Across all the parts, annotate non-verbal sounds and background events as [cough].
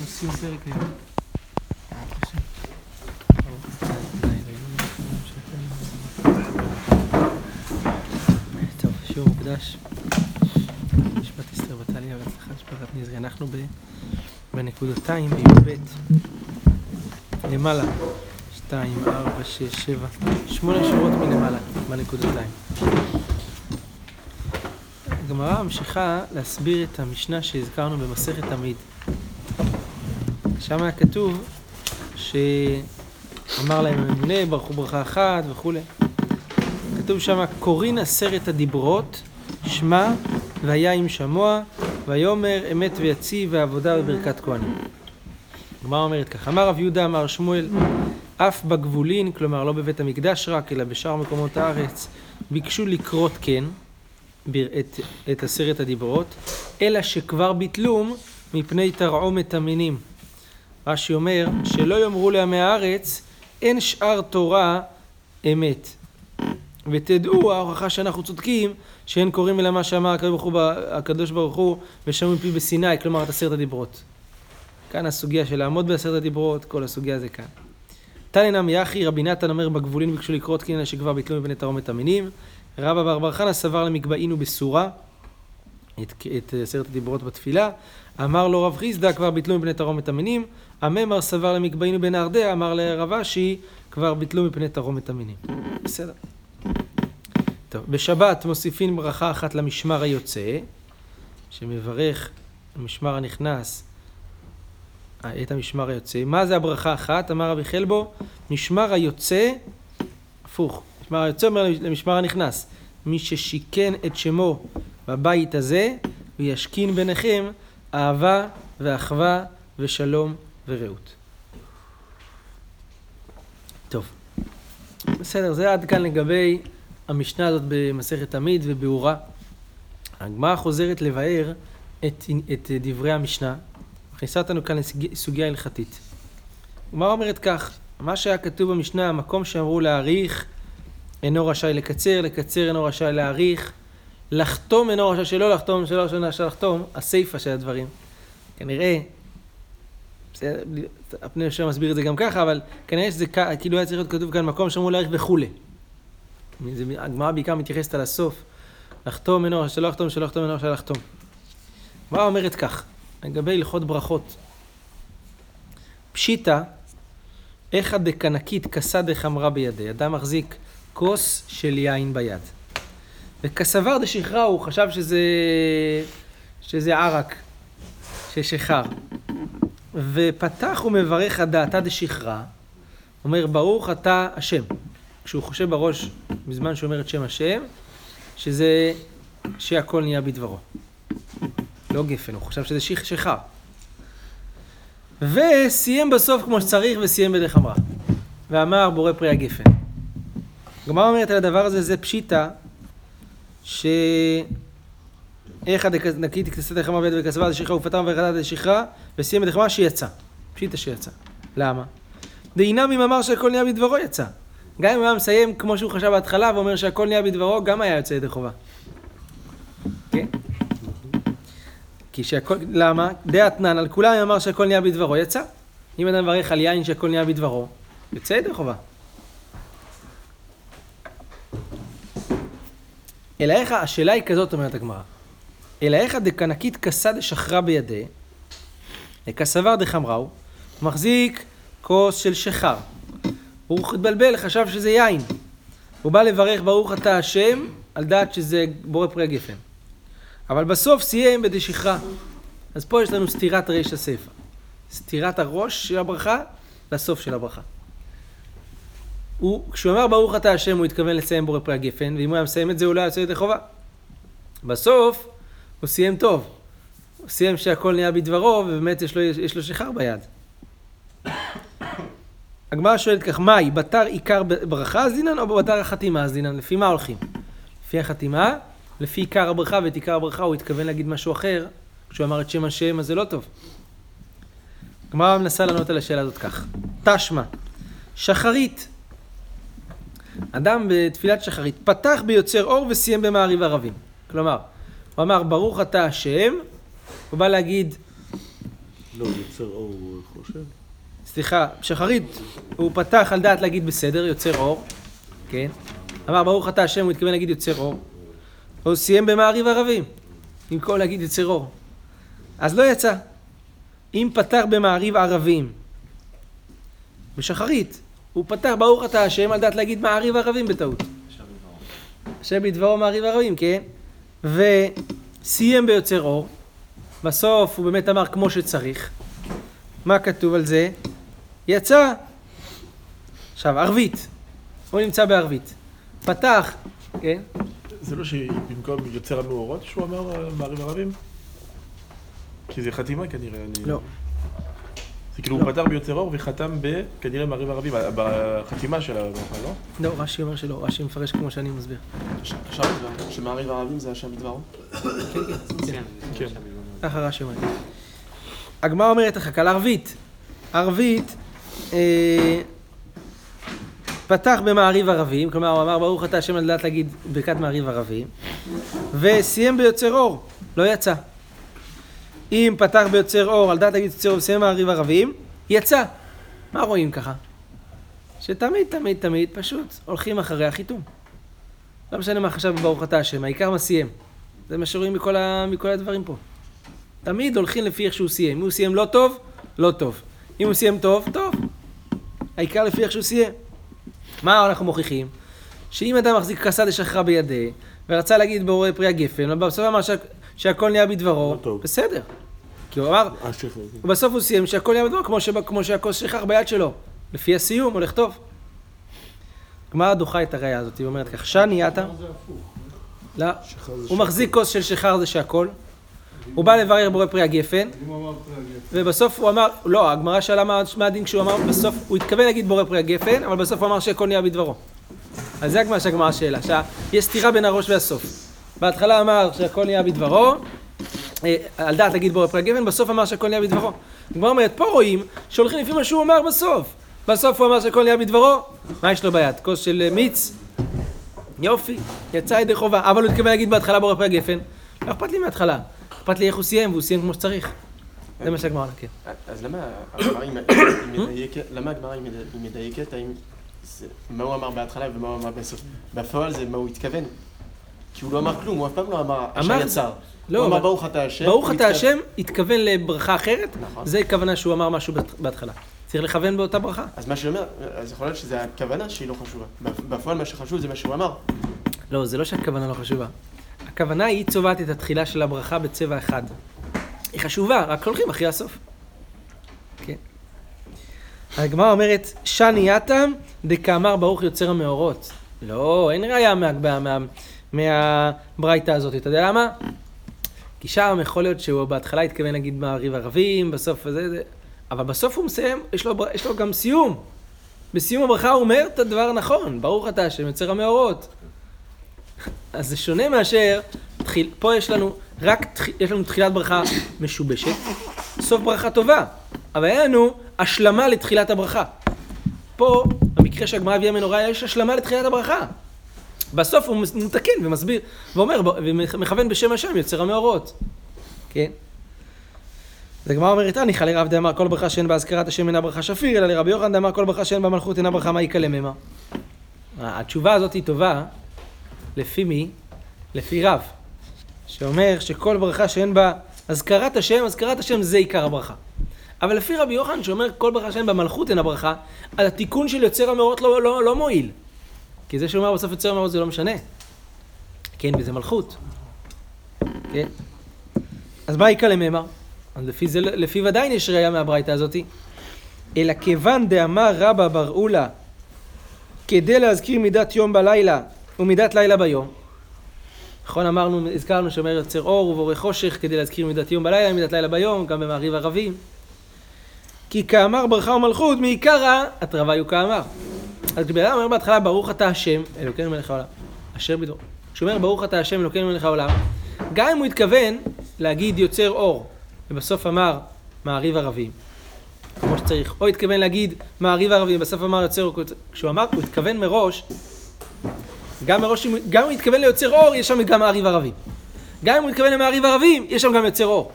אנחנו עושים פרק היום. טוב, שיעור מוקדש. משפט אסתר בתליה והצלחה משפחת נזרי. אנחנו ב- בנקודתיים בי"ב. למעלה. שתיים, ארבע, שש, שבע, שמונה שורות מלמעלה, בנקודתיים. הגמרא ממשיכה להסביר את המשנה שהזכרנו במסכת תמיד. שם היה כתוב שאמר להם הממונה, ברכו ברכה אחת וכולי. כתוב שם, קורין עשרת הדיברות, שמע והיה עם שמוע, ויאמר אמת ויציב ועבודה וברכת כהנים. הגמרא אומרת כך, אמר רב יהודה אמר שמואל, אף בגבולין, כלומר לא בבית המקדש רק, אלא בשאר מקומות הארץ, ביקשו לקרות כן, את, את עשרת הדיברות, אלא שכבר ביטלום מפני תרעומת המינים. רש"י אומר, שלא יאמרו לעמי הארץ, אין שאר תורה אמת. ותדעו, ההוכחה שאנחנו צודקים, שאין קוראים אלא מה שאמר הקדוש ברוך הוא, ושמעו מפי בסיני, כלומר את עשרת הדיברות. כאן הסוגיה של לעמוד בעשרת הדיברות, כל הסוגיה זה כאן. תנינם יחי, רבי נתן אומר בגבולין ביקשו לקרות אלא שכבר ביטלו מפני תרעומת המינים. רבא בר בר חנא סבר למקבעינו בסורה, את, את עשרת הדיברות בתפילה. אמר לו רב חיסדא כבר ביטלו מפני תרעומת המינים. הממר סבר למקבעינו בנהרדע, אמר לרב אשי כבר ביטלו מפני תרעומת המינים. בסדר. טוב, בשבת מוסיפים ברכה אחת למשמר היוצא, שמברך המשמר הנכנס את המשמר היוצא. מה זה הברכה אחת? אמר רבי חלבו, משמר היוצא, הפוך, משמר היוצא אומר למשמר הנכנס, מי ששיכן את שמו בבית הזה, וישכין ביניכם אהבה ואחווה ושלום ורעות. טוב, בסדר, זה עד כאן לגבי המשנה הזאת במסכת תמיד וביאורה. הגמרא חוזרת לבאר את, את דברי המשנה, מכניסה אותנו כאן לסוגיה הלכתית. הגמרא אומרת כך, מה שהיה כתוב במשנה, המקום שאמרו להאריך אינו רשאי לקצר, לקצר אינו רשאי להאריך, לחתום אינו רשאי שלא לחתום, שלא רשאי לחתום, הסיפה של הדברים. כנראה, הפני יושב מסביר את זה גם ככה, אבל כנראה שזה כאילו היה צריך להיות כתוב כאן מקום שאמרו להאריך וכולי. הגמרא בעיקר מתייחסת על הסוף, לחתום רשאי שלא לחתום, שלא לחתום אינו רשאי לחתום. הגמרא אומרת כך, לגבי הלכות ברכות. פשיטא, איכא דקנקית כסא דחמרה בידי. אדם מחזיק כוס של יין ביד. וכסבר דשכרה הוא חשב שזה, שזה ערק, ששחר. ופתח ומברך הדעתה דשכרה, אומר ברוך אתה השם. כשהוא חושב בראש, בזמן שהוא אומר את שם השם, שזה, שהכל נהיה בדברו. לא גפן, הוא חשב שזה שחר. וסיים בסוף כמו שצריך וסיים בדרך אמרה. ואמר בורא פרי הגפן. הגמרא אומרת על הדבר הזה, זה פשיטא, ש... איך נקית כסת החמה ביד וכסבה דשכרה ופתר וחטאת דשכרה וסיים בדרך אמרה שיצא. פשיטא שיצא. למה? דהינם אם אמר שהכל נהיה בדברו יצא. גם אם הוא היה מסיים כמו שהוא חשב בהתחלה ואומר שהכל נהיה בדברו, גם היה יוצא ידי חובה. כן? כי שהכל, למה? די אתנן, על כולם אמר שהכל נהיה בדברו, יצא. אם אדם מברך על יין שהכל נהיה בדברו, יוצא ידי חובה. אלא איך, השאלה היא כזאת, אומרת הגמרא. אלא איך דקנקית כסה דשחרה בידי, כסבר דחמראו, מחזיק כוס של שחר. הוא התבלבל, חשב שזה יין. הוא בא לברך ברוך אתה השם, על דעת שזה בורא פרי הגפן. אבל בסוף סיים בדשכרה. אז פה יש לנו סתירת ריש הספר. סתירת הראש של הברכה והסוף של הברכה. הוא, כשהוא אמר ברוך אתה השם, הוא התכוון לסיים בורא פרי הגפן, ואם הוא היה מסיים את זה, הוא לא היה יוצא ידי חובה. בסוף, הוא סיים טוב. הוא סיים שהכל נהיה בדברו, ובאמת יש לו, יש לו שחר ביד. [coughs] הגמרא שואלת כך, מהי, בתר עיקר ברכה אז דינן, או בתר החתימה אז דינן? לפי מה הולכים? לפי החתימה, לפי עיקר הברכה ואת עיקר הברכה הוא התכוון להגיד משהו אחר, כשהוא אמר את שם השם אז זה לא טוב. הגמרא מנסה לענות על השאלה הזאת כך. תשמע, שחרית. אדם בתפילת שחרית פתח ביוצר אור וסיים במעריב ערבים. כלומר, הוא אמר ברוך אתה השם, הוא בא להגיד לא, יוצר אור הוא חושב. סליחה, שחרית, הוא פתח על דעת להגיד בסדר, יוצר אור, כן? אמר ברוך אתה השם, הוא התכוון להגיד יוצר אור. הוא סיים במעריב ערבים, במקום להגיד יוצר אור. אז לא יצא. אם פתח במעריב ערבים, בשחרית, הוא פתח ברוך אתה השם על דעת להגיד מעריב ערבים בטעות. השם בדברו מעריב ערבים, כן? וסיים ביוצר אור. בסוף הוא באמת אמר כמו שצריך. מה כתוב על זה? יצא. עכשיו, ערבית. הוא נמצא בערבית. פתח, כן? זה לא שבמקום יוצר המאורות שהוא אמר מעריב ערבים? כי זה חתימה כנראה. אני... לא. זה כאילו לא. הוא פתר ביוצר אור וחתם ב... כנראה מעריב ערבים, בחתימה של הברכה, לא? לא, רש"י אומר שלא, רש"י מפרש כמו שאני מסביר. עכשיו שמעריב הערבים זה השם בדברו? כן. ככה רש"י אומר. הגמרא אומרת לך, על ערבית. ערבית, אה, פתח במעריב ערבים, כלומר הוא אמר ברוך אתה השם על דעת להגיד ברכת מעריב ערבים, וסיים ביוצר אור, לא יצא. אם פתח ביוצר אור על דעת להגיד יוצר אור וסיים מעריב ערבים, יצא. מה רואים ככה? שתמיד תמיד תמיד פשוט הולכים אחרי החיתום. לא משנה מה חשב בברוך אתה השם, העיקר מה סיים. זה מה שרואים מכל, ה... מכל הדברים פה. תמיד הולכים לפי איך שהוא סיים. אם הוא סיים לא טוב, לא טוב. אם הוא סיים טוב, טוב. העיקר לפי איך שהוא סיים. מה אנחנו מוכיחים? שאם אדם מחזיק כסה דשחררה בידי, ורצה להגיד בורא פרי הגפן, ובסוף אמר. שהכל נהיה בדברו, לא. בסדר. כי הוא אמר, אה, שחרר. ובסוף הוא סיים שהכל נהיה בדברו, כמו, שבא, כמו שהכוס שכח ביד שלו. לפי הסיום, הולך טוב. הגמרא דוחה את הראייה הזאת, היא אומרת כך, שני אתה? לא, הוא מחזיק כוס של שחר זה שהכל. הוא בא לברר בורא פרי הגפן, ובסוף הוא אמר, לא, הגמרא שאלה מה מה הדין כשהוא אמר, בסוף, הוא התכוון להגיד בורא פרי הגפן, אבל בסוף הוא אמר שהכל נהיה בדברו. אז זה הגמרא שהגמרא שאלה, שיש סתירה בין הראש והסוף. בהתחלה אמר שהכל נהיה בדברו, אה, על דעת להגיד בורא פרי הגפן, בסוף אמר שהכל נהיה בדברו. הגמרא אומרת, פה רואים שהולכים לפי מה שהוא אמר בסוף. בסוף הוא אמר שהכל נהיה בדברו, מה יש לו ביד? כוס של אה, מיץ? יופי, יצא ידי חובה, אבל הוא התכוון להגיד בהתחלה בורא פרי הגפן, לא אכפת לי מההתחלה, אכפת לי איך הוא סיים, והוא סיים כמו שצריך. זה מה שהגמרא, כן. אז למה הגמרא היא מדייקת, מה הוא אמר בהתחלה ומה הוא אמר בסוף? בפועל זה מה הוא התכוון. כי הוא לא אמר כלום, הוא אף פעם לא אמר השם יצר. לא, הוא אמר ברוך אתה השם. ברוך אתה השם התכוון לברכה אחרת, נכון. זה כוונה שהוא אמר משהו בהתחלה. צריך לכוון באותה ברכה. אז מה שאומר, אז יכול להיות שזה הכוונה שהיא לא חשובה. בפועל מה שחשוב זה מה שהוא אמר. לא, זה לא שהכוונה לא חשובה. הכוונה היא צובעת את התחילה של הברכה בצבע אחד. היא חשובה, רק הולכים אחרי הסוף. כן. הגמרא אומרת, שני יתם דקאמר ברוך יוצר המאורות. לא, אין ראייה מה- מהברייתא הזאת. אתה יודע למה? כי שם יכול להיות שהוא בהתחלה התכוון להגיד מעריב ערבים, בסוף זה, זה, אבל בסוף הוא מסיים, יש לו, יש לו גם סיום. בסיום הברכה הוא אומר את הדבר הנכון, ברוך אתה השם יוצר המאורות. אז זה שונה מאשר, תחיל, פה יש לנו רק, יש לנו תחילת ברכה משובשת, סוף ברכה טובה, אבל אין לנו השלמה לתחילת הברכה. פה, במקרה שהגמרא הביאה מנורה, יש השלמה לתחילת הברכה. בסוף הוא מתקן ומסביר, ואומר, ומכוון בשם השם יוצר המאורות. כן? אז הגמרא אומרת, אני חלי רב דאמר כל ברכה שאין בה אזכרת השם אינה ברכה שפיר, אלא לרבי יוחנן דאמר כל ברכה שאין בה מלכות אינה ברכה מה יקלה ממה. התשובה הזאת היא טובה, לפי מי? לפי רב, שאומר שכל ברכה שאין בה אזכרת השם, אזכרת השם זה עיקר הברכה. אבל לפי רבי יוחנן שאומר כל ברכה שאין בה מלכות אינה ברכה, על התיקון של יוצר המאורות לא, לא, לא מועיל. כי זה שאומר בסוף יוצר המאורות זה לא משנה. כן, וזה מלכות. כן? אז מה עיקר לממר? אז לפי זה, לפיו עדיין יש ראייה מהברייתא הזאתי. אלא כיוון דאמר רבא בר אולה כדי להזכיר מידת יום בלילה ומידת לילה ביום. נכון אמרנו, הזכרנו שאומר יוצר אור ובורא חושך כדי להזכיר מידת יום בלילה, מידת לילה ביום, גם במעריב ערבים. כי כאמר ברכה ומלכות, מעיקרא התרוויו כאמר. אז כשבן אדם אומר בהתחלה ברוך אתה השם, אלוקינו מלך העולם, אשר בדברו. כשהוא אומר ברוך אתה השם אלוקינו מלך העולם, גם אם הוא התכוון להגיד יוצר אור, ובסוף אמר מעריב ערבים, כמו שצריך, או התכוון להגיד מעריב ערבים, בסוף אמר יוצר אור, כשהוא אמר, הוא התכוון מראש, גם מראש, גם אם הוא התכוון ליוצר אור, יש שם גם מעריב ערבים. גם אם הוא התכוון למעריב ערבים, יש שם גם יוצר אור.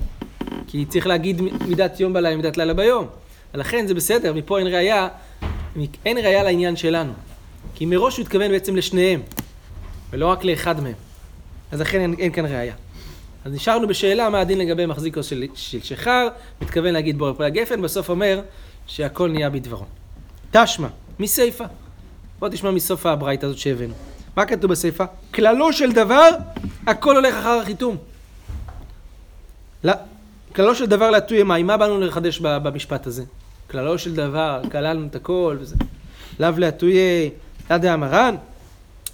כי צריך להגיד מידת יום בלילה, מידת לילה ביום. לכן זה בסדר, מפה אין ראייה, אין ראייה לעניין שלנו. כי מראש הוא התכוון בעצם לשניהם, ולא רק לאחד מהם. אז לכן אין, אין כאן ראייה. אז נשארנו בשאלה מה הדין לגבי מחזיק כוס של, של שחר, מתכוון להגיד בורא פרי הגפן, בסוף אומר שהכל נהיה בדברו. תשמע, מסיפה. בוא תשמע מסוף הברייתא הזאת שהבאנו. מה כתוב בסיפה? כללו של דבר, הכל הולך אחר החיתום. לא, כללו של דבר להטויה מים, מה באנו לחדש במשפט הזה? כללו של דבר, כללנו את הכל וזה. לאו להטויה ידה המרן?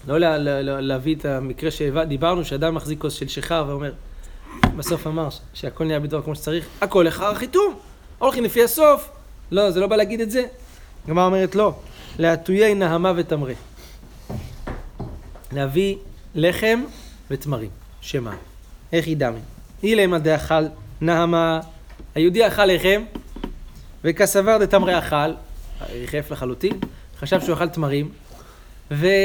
לא לה, לה, לה, להביא את המקרה שדיברנו, שאדם מחזיק כוס של שיכר ואומר, בסוף אמר שהכל נהיה בדבר כמו שצריך, הכל אחר החיתום. הולכים לפי הסוף. לא, זה לא בא להגיד את זה. הגמרא אומרת לא, להטויי נהמה ותמרה. להביא לחם ותמרים, שמה? איך ידמי? אילמה דאכל נהמה, היהודי אכל לחם, וכסבר דתמרי אכל, ריחף לחלוטין, חשב שהוא אכל תמרים, והוא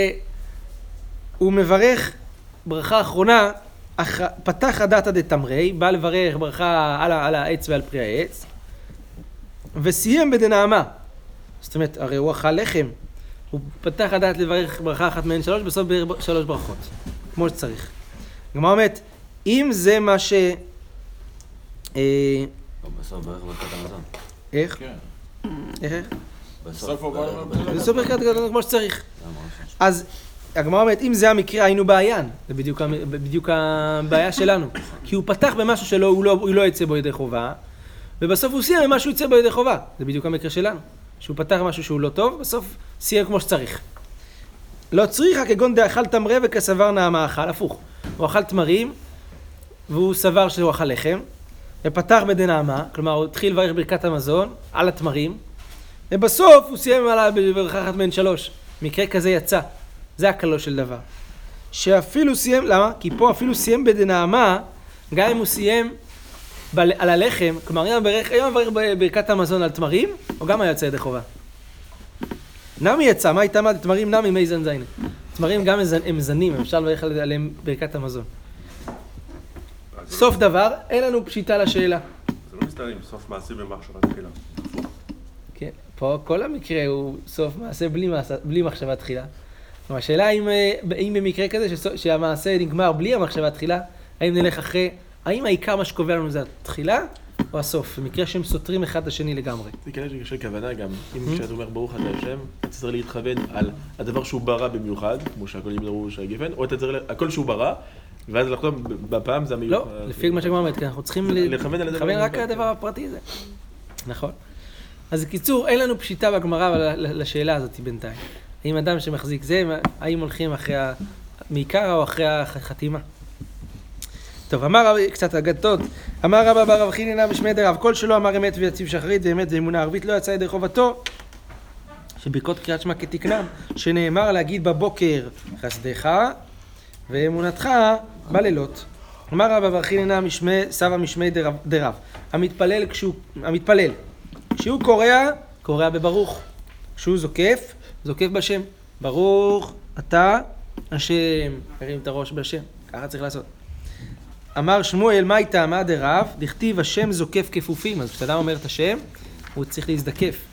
מברך ברכה אחרונה, אח... פתח הדתא דתמרי, בא לברך ברכה על, על העץ ועל פרי העץ, וסיים בדנעמה. זאת אומרת, הרי הוא אכל לחם, הוא פתח הדעת לברך ברכה אחת מהן שלוש, בסוף שלוש ברכות, כמו שצריך. הגמרא אומרת, אם זה מה ש... אה, בסוף ברך ברכת המזון. איך? כן. איך? בסוף הוא ברכת המזון כמו שצריך. אז הגמרא אומרת, אם זה המקרה, היינו בעיין. זה בדיוק, הבעיה שלנו. כי הוא פתח במשהו שלא לא, לא יצא בו ידי חובה, ובסוף הוא סיים במה שהוא יצא בו ידי חובה. זה בדיוק המקרה שלנו. שהוא פתח משהו שהוא לא טוב, בסוף סיים כמו שצריך. לא צריכה כגון דאכל תמרה וכסבר נעמה אכל, הפוך. הוא אכל תמרים, והוא סבר שהוא אכל לחם, ופתח בדנעמה, כלומר הוא התחיל לברך ברכת המזון על התמרים, ובסוף הוא סיים עליו אחת מהן שלוש. מקרה כזה יצא. זה הקלו של דבר. שאפילו סיים, למה? כי פה אפילו סיים בדנעמה, גם אם הוא סיים בל, על הלחם, כלומר אם הוא מברך ברכת המזון על תמרים, או גם היה יוצא ידי חובה. נמי יצא, מה הייתה מה? תמרים נמי מי זן זיינה. תמרים גם הם זנים, אפשר לברך עליהם ברכת המזון. סוף דבר, אין לנו פשיטה לשאלה. זה לא מסתדר עם סוף מעשה במחשבה תחילה. כן, פה כל המקרה הוא סוף מעשה בלי, מעשה, בלי מחשבה תחילה. כלומר, השאלה אם, אה, אם במקרה כזה שסוף, שהמעשה נגמר בלי המחשבה תחילה, האם נלך אחרי, האם העיקר מה שקובע לנו זה התחילה או הסוף? במקרה שהם סותרים אחד את השני לגמרי. זה כאלה של כוונה גם, אם כשאתה אומר ברוך אתה השם, אתה צריך להתכוון על הדבר שהוא ברא במיוחד, כמו שהכל ימדרו של הגפן, או אתה צריך, הכל שהוא ברא, ואז לחתום בפעם זה המיוחד. לא, לפי מה שהגמרא אומרת, אנחנו צריכים לכוון רק הדבר הפרטי הזה. נכון. אז בקיצור, אין לנו פשיטה בגמרא לשאלה הזאת בינתיים. האם אדם שמחזיק זה, האם הולכים אחרי ה... מעיקר או אחרי החתימה? טוב, אמר רב, קצת אגדות, אמר רבא בר רב חיננה בשמי דרב, כל שלא אמר אמת ויציב שחרית ואמת ואמונה ערבית לא יצא ידי חובתו, שברכות קריאת שמע כתקנם, שנאמר להגיד בבוקר חסדך ואמונתך בלילות. אמר רבא חיננה משמי, סבא משמי דרב, המתפלל כשהוא, המתפלל, כשהוא קורע, קורע בברוך, כשהוא זוקף, זוקף בשם, ברוך אתה השם, הרים את הראש בשם, ככה צריך לעשות. אמר שמואל, מה איתה מה דרב? דכתיב השם זוקף כפופים. אז כשאדם אומר את השם, הוא צריך להזדקף.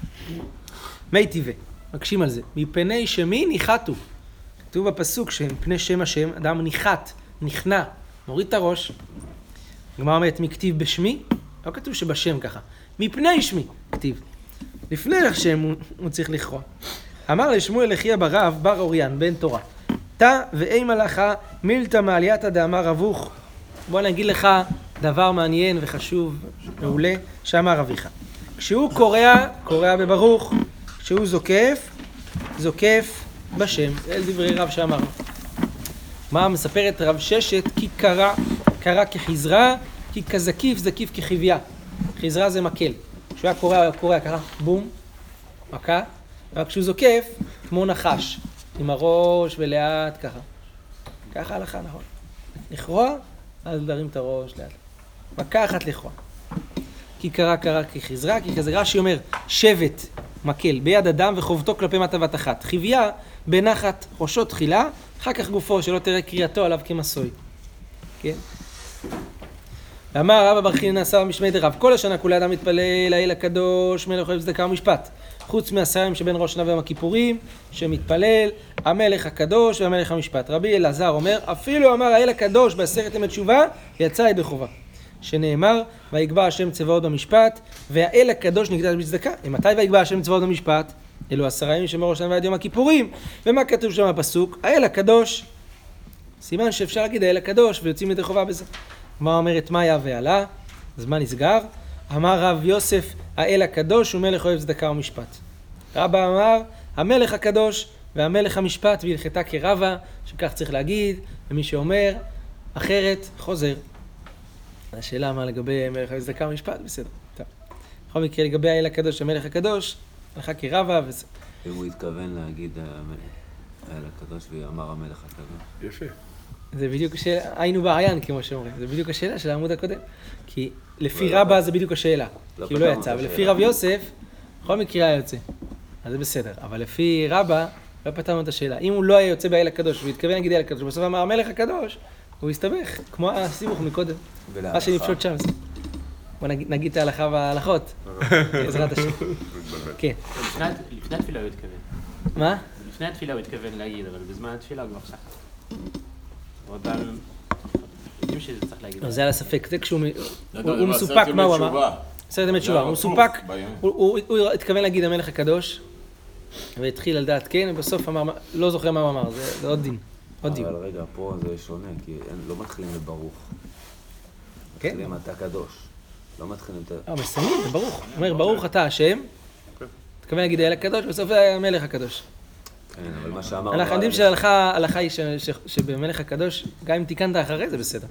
מי טבעי, מקשים על זה. מפני שמי ניחתו. כתוב בפסוק שמפני שם השם, אדם ניחת, נכנע, מוריד את הראש. הגמרא אומרת, מכתיב בשמי? לא כתוב שבשם ככה. מפני שמי, כתיב. לפני השם הוא, הוא צריך לכרוע. אמר לשמואל אחיה ברב, בר אוריין, בן תורה. תא ואימה לך מילתא מעלייתא דאמר אבוך. בוא אני אגיד לך דבר מעניין וחשוב, מעולה, שאמר אביך. כשהוא קורע, קורע בברוך. כשהוא זוקף, זוקף בשם. אלה דברי רב שאמר. מה מספרת רב ששת? כי קרע, קרע כחזרה, כי כזקיף, זקיף כחיבייה. חזרה זה מקל. כשהוא היה קורע, הוא היה קורע ככה, בום, מכה, אבל כשהוא זוקף, כמו נחש, עם הראש ולאט ככה. ככה הלכה, נכון. לכרוע, אז להרים את הראש לאט. מכה אחת לכרוע. כי קרא קרא כחזרה, כי כזה רש"י אומר, שבט מקל ביד אדם וחובתו כלפי מטה בת אחת. חיבייה בנחת ראשו תחילה, אחר כך גופו, שלא תראה קריאתו עליו כמסוי. כן? ואמר רבא בר חינא סבא משמי דרב, כל השנה כולי אדם מתפלל לאל הקדוש, מלך אוהב צדקה ומשפט. חוץ מעשרה ימים שבין ראש השנה ויום הכיפורים, שמתפלל המלך הקדוש והמלך המשפט. רבי אלעזר אומר, אפילו אמר האל הקדוש בעשרת ימי תשובה, יצא ידי חובה. שנאמר, ויגבר השם צבאות במשפט, והאל הקדוש נקדש בצדקה. ומתי ויגבר השם צבאות במשפט? אלו עשרה ימים שמראש השנה ועד יום הכיפורים. ומה כתוב שם בפסוק? האל הקדוש. סימן שאפשר להגיד האל הקדוש ויוצאים ידי חובה בזה. הגמרא אומרת מאיה ועלה, זמן נסגר. אמר רב יוסף האל הקדוש הוא מלך אוהב צדקה ומשפט. רבא אמר המלך הקדוש והמלך המשפט והלכתה כרבה, שכך צריך להגיד, ומי שאומר אחרת חוזר. השאלה מה לגבי מלך אוהב צדקה ומשפט, בסדר. טוב. בכל מקרה לגבי האל הקדוש המלך הקדוש, הלכה כרבה וזה. אם הוא התכוון להגיד המלך- האל הקדוש ואמר המלך הקדוש. יפה. זה בדיוק השאלה, היינו בעיין כמו שאומרים, זה בדיוק השאלה של העמוד הקודם. כי לפי לא, רבה. זה בדיוק השאלה, לא כי הוא לא יצא, ולפי. רב יוסף, בכל מקרה היה יוצא. אז זה בסדר, אבל לפי רבה, לא פתרנו את השאלה. אם הוא לא היה יוצא באל הקדוש, והוא התכוון להגיד אל הקדוש, בסוף אמר המלך הקדוש, הוא הסתבך, כמו הסיבוך מקודם. מה שנפשוט שם. בוא נגיד, נגיד את ההלכה וההלכות, [laughs] בעזרת השם. כן. לפני הת- לפני התפילה הוא התכוון. מה? לפני התפילה הוא התכוון להגיד, אבל בזמן התפילה הוא כבר שכח. יודעים שזה צריך להגיד. לא, זה היה ספק, זה כשהוא לא, הוא הוא מסופק מה הוא אמר. עשרת ימי תשובה, הוא מסופק. הוא- התכוון להגיד המלך הקדוש, והתחיל על דעת כן, ובסוף אמר, לא זוכר מה הוא אמר, זה זה עוד דין, עוד דין. אבל רגע, פה זה שונה, כי לא מתחילים בברוך. כן. מתחילים אתה קדוש. לא מתחילים את ה... אה, מסיימים, זה ברוך. הוא אומר, ברוך אתה השם, התכוון להגיד האל הקדוש, בסוף זה היה המלך הקדוש. כן, אבל מה שאמר... אנחנו יודעים שההלכה ההלכה היא שבמלך הקדוש, גם אם תיקנת אחרי זה בסדר.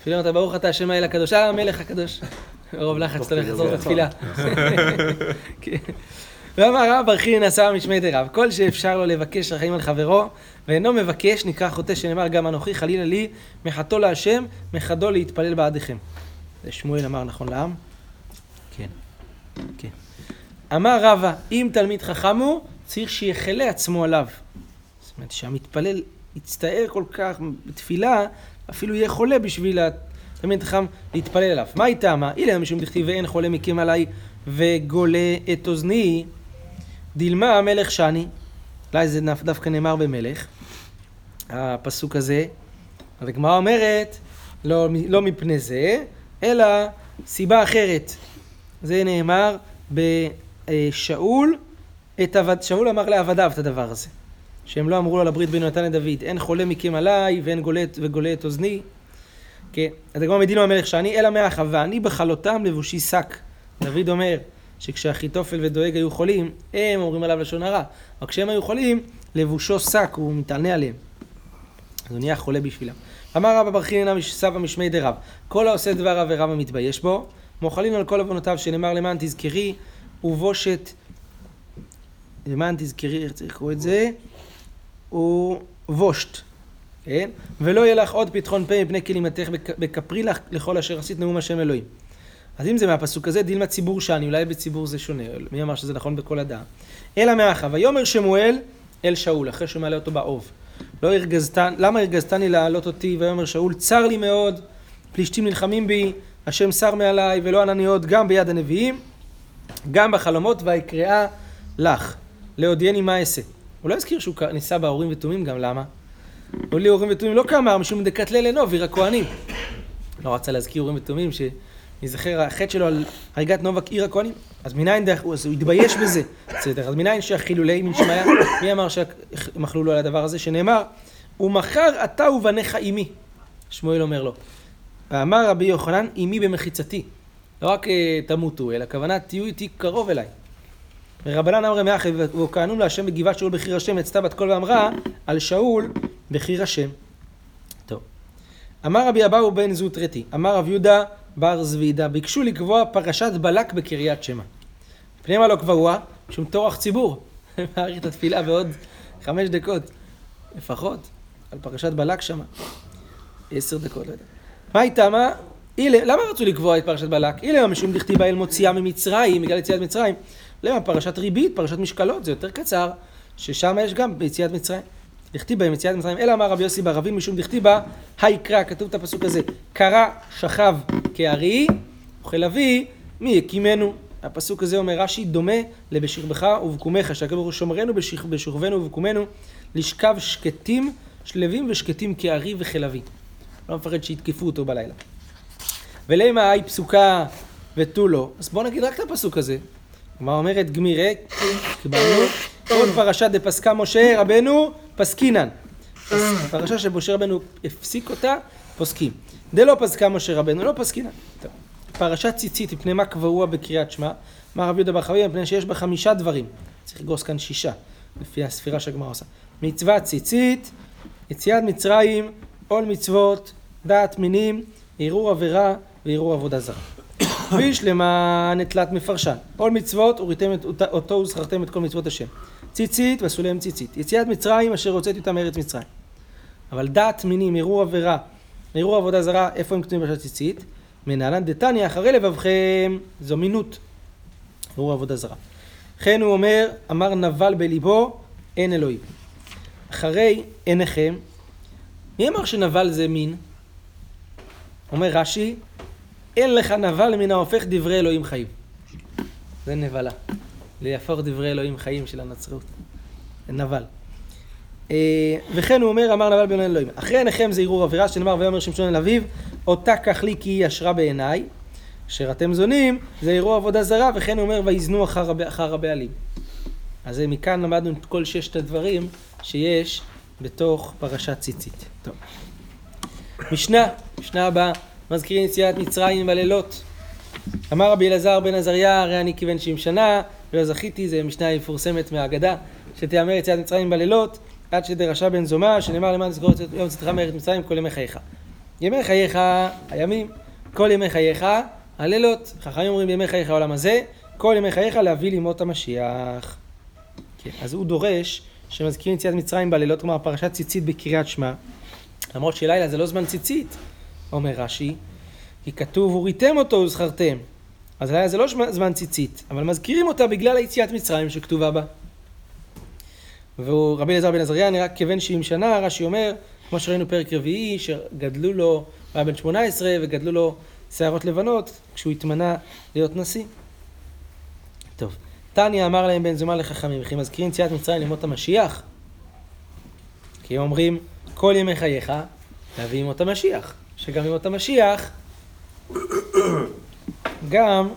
אפילו אם אתה ברוך אתה השם האל הקדוש, אה, המלך הקדוש. [laughs] מרוב לחץ אתה הולך לחזור לתפילה. [laughs] כן. ואמר רב ברכי נשא משמי דרב, כל שאפשר לו לבקש רחמים על חברו, ואינו מבקש, נקרא חוטא שנאמר גם אנוכי חלילה לי, מחתו להשם, מחדו להתפלל בעדיכם. זה שמואל אמר נכון לעם? כן. כן. אמר רבא, אם תלמיד חכם הוא, צריך שיחלה עצמו עליו. זאת אומרת שהמתפלל יצטער כל כך בתפילה, אפילו יהיה חולה בשביל התלמיד חכם להתפלל עליו. מה היא טעמה? אילא משום דכתיב ואין חולה מכם עליי וגולה את אוזני, דילמה המלך שני. אולי זה דווקא נאמר במלך, הפסוק הזה. אז הגמרא אומרת, לא, לא מפני זה, אלא סיבה אחרת. זה נאמר בשאול, את עבד, שאול אמר לעבדיו את הדבר הזה. שהם לא אמרו לו לברית בין יונתן לדוד, אין חולה מכם עליי ואין גולה, וגולה את אוזני. כן, אז הגמרא מדין המלך שאני אלא מאחה ואני בחלותם לבושי שק. דוד אומר שכשאחיתופל ודואג היו חולים, הם אומרים עליו לשון הרע. אבל כשהם היו חולים, לבושו שק, הוא מתענה עליהם. אז הוא נהיה חולה בשבילם. אמר רבא בר חינא סבא משמי דרב, כל העושה דבר רב ורבא מתבייש בו, מוחלים על כל עוונותיו שנאמר למען תזכרי ובושת, למען תזכרי, איך צריך לקרוא את זה? ובושת, כן? ולא יהיה לך עוד פתחון פה מפני כלימתך בכ- בכפרי לך לכל אשר עשית נאום השם אלוהים. אז אם זה מהפסוק הזה, דילמה ציבור שאני, אולי בציבור זה שונה, מי אמר שזה נכון בכל הדעה? אלא מאחה, ויאמר שמואל אל שאול, אחרי שהוא מעלה אותו באוב. לא הרגזתן, למה הרגזתני להעלות אותי? ויאמר שאול, צר לי מאוד, פלישתים נלחמים בי, השם שר מעליי, ולא ענני עוד גם ביד הנביאים, גם בחלומות, ויקראה לך, להודיעני מה אעשה. הוא לא הזכיר שהוא נישא באורים ותומים גם, למה? הוא לי אורים ותומים לא כאמר, משום דקתלל עינו, עיר הכהנים. לא רצה להזכיר אורים ותומים, שנזכר החטא שלו על הריגת נובק עיר הכהנים. אז מניין דרך, הוא התבייש בזה. בסדר, אז מניין שהחילולי מן שמיא, מי אמר שמחלו לו על הדבר הזה? שנאמר, ומחר אתה ובניך עמי. שמואל אומר לו. ואמר רבי יוחנן, עמי במחיצתי. לא רק אה, תמותו, אלא הכוונה תהיו איתי קרוב אליי. ורבנן אמרי מאחי, וכהנו להשם בגבעת שאול בחיר השם, יצתה בת קול ואמרה על שאול בחיר השם. טוב. אמר רבי אבאו בן זוטרתי, אמר רב יהודה בר זבידה, ביקשו לקבוע פרשת בלק בקריית שמע. מפני מה לא קבעוה? משום טורח ציבור. [laughs] מעריך את התפילה בעוד חמש דקות, לפחות, על פרשת בלק שמה. עשר דקות, לא יודע. מה איתה, מה? אילה, למה רצו לקבוע את פרשת בלק? אילה, משום דכתיבה אל מוציאה ממצרים, בגלל יציאת מצרים. למה? פרשת ריבית, פרשת משקלות, זה יותר קצר, ששם יש גם ביציאת מצרים. דכתיבה עם יציאת מצרים, אלא אמר רבי יוסי ברבים משום דכתיבה, היקרא, כתוב את הפסוק הזה, קרא, שכב כארי וכלביא מי יקימנו. הפסוק הזה אומר רש"י דומה לבשכבך ובקומך שהקדוש שומרנו בשכ- בשוכבנו ובקומנו לשכב שקטים שלווים ושקטים כארי וכלביא. לא מפחד שיתקפו אותו בלילה. ולמה היי פסוקה ותו לא. אז בואו נגיד רק את הפסוק הזה. מה אומרת גמירי? קיבלנו. כל פרשה דפסקה משה רבנו פסקינן. פס- פרשה שמשה רבנו הפסיק אותה, פוסקים. דלא פסקה משה רבנו, לא פסקינן. טוב. פרשת ציצית, מפני מה קבוע בקריאת שמע? אמר רבי יהודה בר חביבה, מפני שיש בה חמישה דברים. צריך לגרוס כאן שישה, לפי הספירה שהגמרא עושה. מצוות ציצית, יציאת מצרים, עול מצוות, דעת מינים, ערעור עבירה וערעור עבודה זרה. [coughs] וישלמה נטלת מפרשן. עול מצוות, וריתם אותו וזכרתם את כל מצוות השם. ציצית, ועשו להם ציצית. יציאת מצרים, אשר הוצאתי אותם מארץ מצרים. אבל דעת מינים, ערעור עבירה, ערעור עבודה זרה, איפה הם כתובים בשעת ציצית? מנהלן דתניא, אחרי לבבכם, זו מינות. ערעור עבודה זרה. לכן הוא אומר, אמר נבל בליבו, אין אלוהים. אחרי עיניכם, מי אמר שנבל זה מין? אומר רש"י, אין לך נבל מן ההופך דברי אלוהים חיים. זה נבלה. להפוך דברי אלוהים חיים של הנצרות. נבל. אה, וכן הוא אומר, אמר נבל בן אלוהים. אחרי עיניכם זה ערעור עבירה, שנאמר ויאמר שמשון אל אביו, אותה קח לי כי היא ישרה בעיניי. אשר אתם זונים, זה ערעור עבודה זרה, וכן הוא אומר, ויזנו אחר, אחר הבעלים. אז זה מכאן למדנו את כל ששת הדברים שיש בתוך פרשת ציצית. טוב. משנה, משנה הבאה, מזכירים יציאת מצרים בלילות. אמר רבי אלעזר בן עזריה, הרי אני כבן שבעים שנה, ולא זכיתי, זו משנה מפורסמת מהאגדה, שתיאמר יציאת מצרים בלילות, עד שדרשה בן זומא, שנאמר למען תזכור את יום צאתך מארץ מצרים כל ימי חייך. ימי חייך, הימים, כל ימי חייך, הלילות. חכמים אומרים בימי חייך העולם הזה, כל ימי חייך להביא לימות המשיח. כן, אז הוא דורש שמזכירים יציאת מצרים בלילות, כלומר פרשת ציצית בקריאת שמע, למרות שלילה זה לא זמן ציצית, אומר רש"י, כי כתוב וריתם אותו וזכרתם. אז לילה זה לא זמן ציצית, אבל מזכירים אותה בגלל היציאת מצרים שכתובה בה. ורבי אלעזר בן עזריה נראה כבן 70 שנה, רש"י אומר, כמו שראינו פרק רביעי, שגדלו לו, הוא היה בן 18 וגדלו לו שערות לבנות כשהוא התמנה להיות נשיא. טוב, תניא אמר להם בן זומא לחכמים, וכי מזכירים יציאת מצרים לימות המשיח? כי הם אומרים, כל ימי חייך להביא ימות המשיח, שגם ימות המשיח גם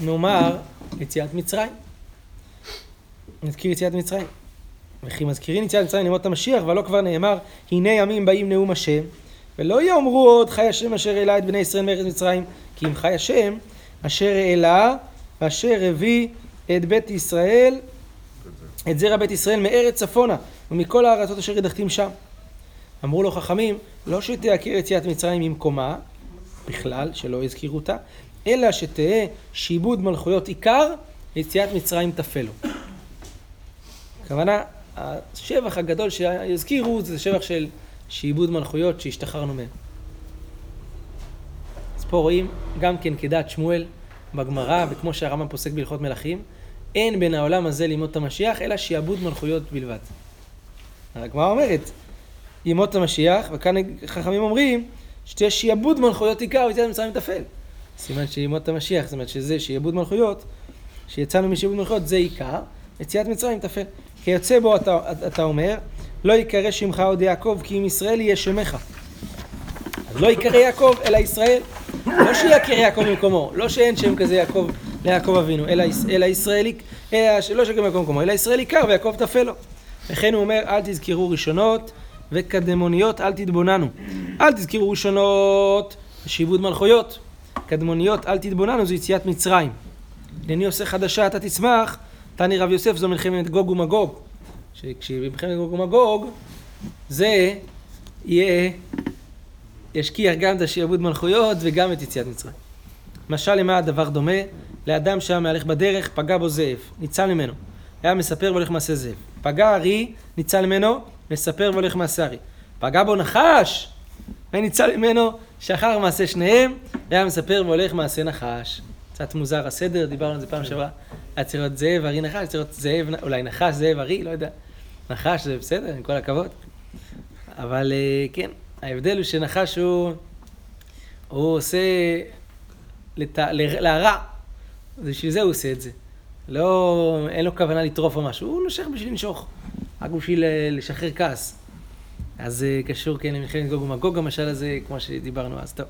נאמר יציאת מצרים. נזכיר יציאת מצרים. וכי מזכירים יציאת מצרים לימות המשיח, ולא כבר נאמר, הנה ימים באים נאום השם, ולא יאמרו עוד חי השם אשר העלה את בני ישראל מארץ מצרים, כי אם חי השם אשר העלה ואשר הביא את בית ישראל, את זרע בית ישראל מארץ צפונה, ומכל הארצות אשר הדחתים שם. אמרו לו חכמים, לא שתעקר יציאת מצרים ממקומה, בכלל, שלא יזכירו אותה, אלא שתהא שיבוד מלכויות עיקר, יציאת מצרים תפלו. הכוונה, השבח הגדול שיזכירו זה שבח של שיבוד מלכויות שהשתחררנו מהם. אז פה רואים גם כן כדעת שמואל בגמרא, וכמו שהרמב"ם פוסק בהלכות מלכים, אין בין העולם הזה לימות המשיח, אלא שיעבוד מלכויות בלבד. הגמרא אומרת, ימות המשיח, וכאן חכמים אומרים, שתהיה שיעבוד מלכויות עיקר ויציאת מצרים תפל. סימן שימות המשיח, זאת אומרת שזה שיעבוד מלכויות, שיצאנו משיעבוד מלכויות זה עיקר, יציאת מצרים תפל. כיוצא בו אתה, אתה אומר, לא ייקרא שמך עוד יעקב, כי אם ישראל יהיה שמך. אז לא ייקרא יעקב, אלא ישראל. לא שיכיר יעקב במקומו, לא שאין שם כזה יעקב ליעקב אבינו, אלא, אלא ישראלי, אלא שלא שגם יעקב במקומו, אלא ישראל עיקר ויעקב תפל לו. וכן הוא אומר, אל תזכרו ראשונות וקדמוניות, אל תתבוננו. אל תזכרו ראשונות, שיבוד מלכויות. קדמוניות, אל תתבוננו, זו יציאת מצרים. הנני עושה חדשה, אתה תצמח, תני רב יוסף, זו מלחמת גוג ומגוג. כשמלחמת גוג ומגוג, זה יהיה, ישכיח גם את השיעבוד מלכויות וגם את יציאת מצרים. משל למה הדבר דומה? לאדם שהיה מהלך בדרך, פגע בו זאב, ניצל ממנו. היה מספר והולך מעשה זאב. פגע ארי, ניצל ממנו, מספר והולך מעשה ארי. פגע בו נחש, וניצל ממנו, שחר מעשה שניהם, היה מספר והולך מעשה נחש. קצת מוזר הסדר, דיברנו על זה פעם שעברה. היה צריך להיות זאב, ארי, נחש, צריך להיות זאב, אולי נחש, זאב, ארי, לא יודע. נחש זה בסדר, עם כל הכבוד. אבל אה, כן, ההבדל הוא שנחש הוא הוא עושה לת... ל- להרע. בשביל זה הוא עושה את זה. לא, אין לו כוונה לטרוף או משהו, הוא נושך בשביל לנשוך. רק בשביל אה, לשחרר כעס. אז זה קשור, כן, למלחמת גוג ומגוג, המשל הזה, כמו שדיברנו אז. טוב.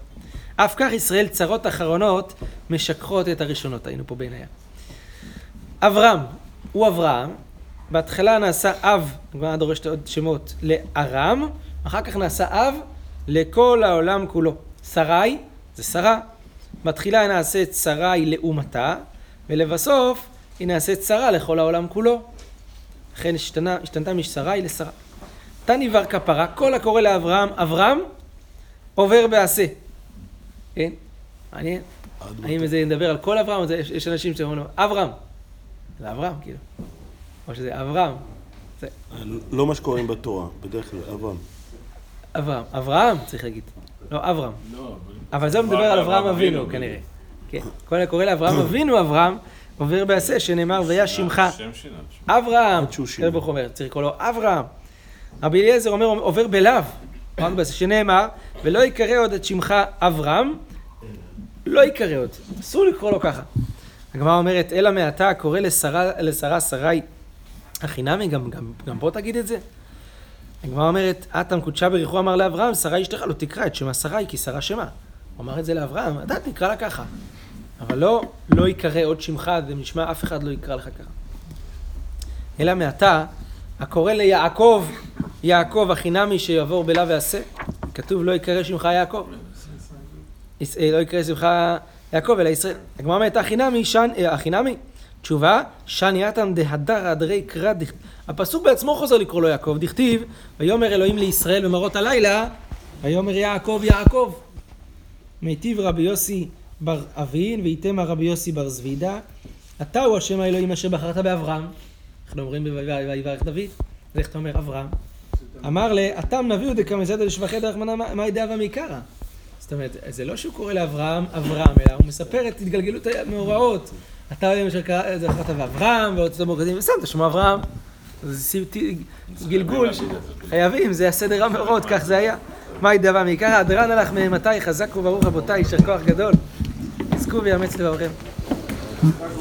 אף כך ישראל צרות אחרונות משככות את הראשונות, היינו פה בעינייה. אברהם, הוא אברהם, בהתחלה נעשה אב, הגמרא דורשת עוד שמות, לארם, אחר כך נעשה אב לכל העולם כולו. שרי, זה שרה. בתחילה נעשית שרי לאומתה, ולבסוף היא נעשית שרה לכל העולם כולו. לכן השתנה, השתנתה משרי לשרה. תני בר כפרה, כל הקורא לאברהם, אברהם, עובר בעשה. כן? מעניין. האם זה נדבר על כל אברהם, או זה- יש, יש אנשים שאומרים לו, אברהם. זה אברהם, כאילו. או שזה אברהם. לא מה שקוראים בתורה, בדרך כלל, אברהם. אברהם. אברהם, צריך להגיד. לא, אברהם. אבל זה מדבר על אברהם אבינו, כנראה. כן. כל הקורא לאברהם אבינו, אברהם, עובר בעשה, שנאמר, ויה שמך. אברהם. עד שהוא שינה. רבי ברוך אומר, צריך לקרוא לו אברהם. רבי אליעזר אומר, עובר בלאו. שנאמר, ולא יקרא עוד את שמך אברהם, לא יקרא עוד. אסור לקרוא לו ככה. הגמרא אומרת, אלא מעתה קורא לשרה, לשרה שרי החינמי, גם, גם, גם פה תגיד את זה. הגמרא אומרת, אטם קודשה בריחו אמר לאברהם, שרה אשתך לא תקרא את שמה שרי, כי שרה שמה. הוא אמר את זה לאברהם, אתה תקרא לה ככה. אבל לא, לא יקרא עוד שמך, זה נשמע, אף אחד לא יקרא לך ככה. אלא מעתה, הקורא ליעקב, יעקב החינמי שיעבור בלה ועשה, כתוב לא יקרא שמך יעקב. אה, לא יקרא שמך יעקב אלא ישראל. הגמרא אומרת החינמי, שן, אה, החינמי, תשובה, שני אטם דהדר אדרי קרא דכ... הפסוק בעצמו חוזר לקרוא לו יעקב, דכתיב, ויאמר אלוהים לישראל במראות הלילה, ויאמר יעקב יעקב. מיטיב רבי יוסי בר אבין, ויתמה רבי יוסי בר זבידה, אתה הוא השם האלוהים אשר בחרת באברהם. אנחנו אומרים ויברך דוד, אז איך אתה אומר אברהם? אמר לה, אתם נביאו דקמזדה לשבחי דרך מנה מאי דאבה מעיקרא. זאת אומרת, זה לא שהוא קורא לאברהם אברהם, אלא הוא מספר את התגלגלות המאורעות. אתה היום אשר קרא- זכרת באברהם, ועוד סדום מוקדים, ושמת שמו אברהם. זה גלגול, חייבים, זה הסדר המאורעות, כך זה היה. מאי דאבה מעיקרא, הדרן הלך מאימתי, חזק וברוך רבותיי, יישר כוח גדול. עסקו ויאמץ לבבכם.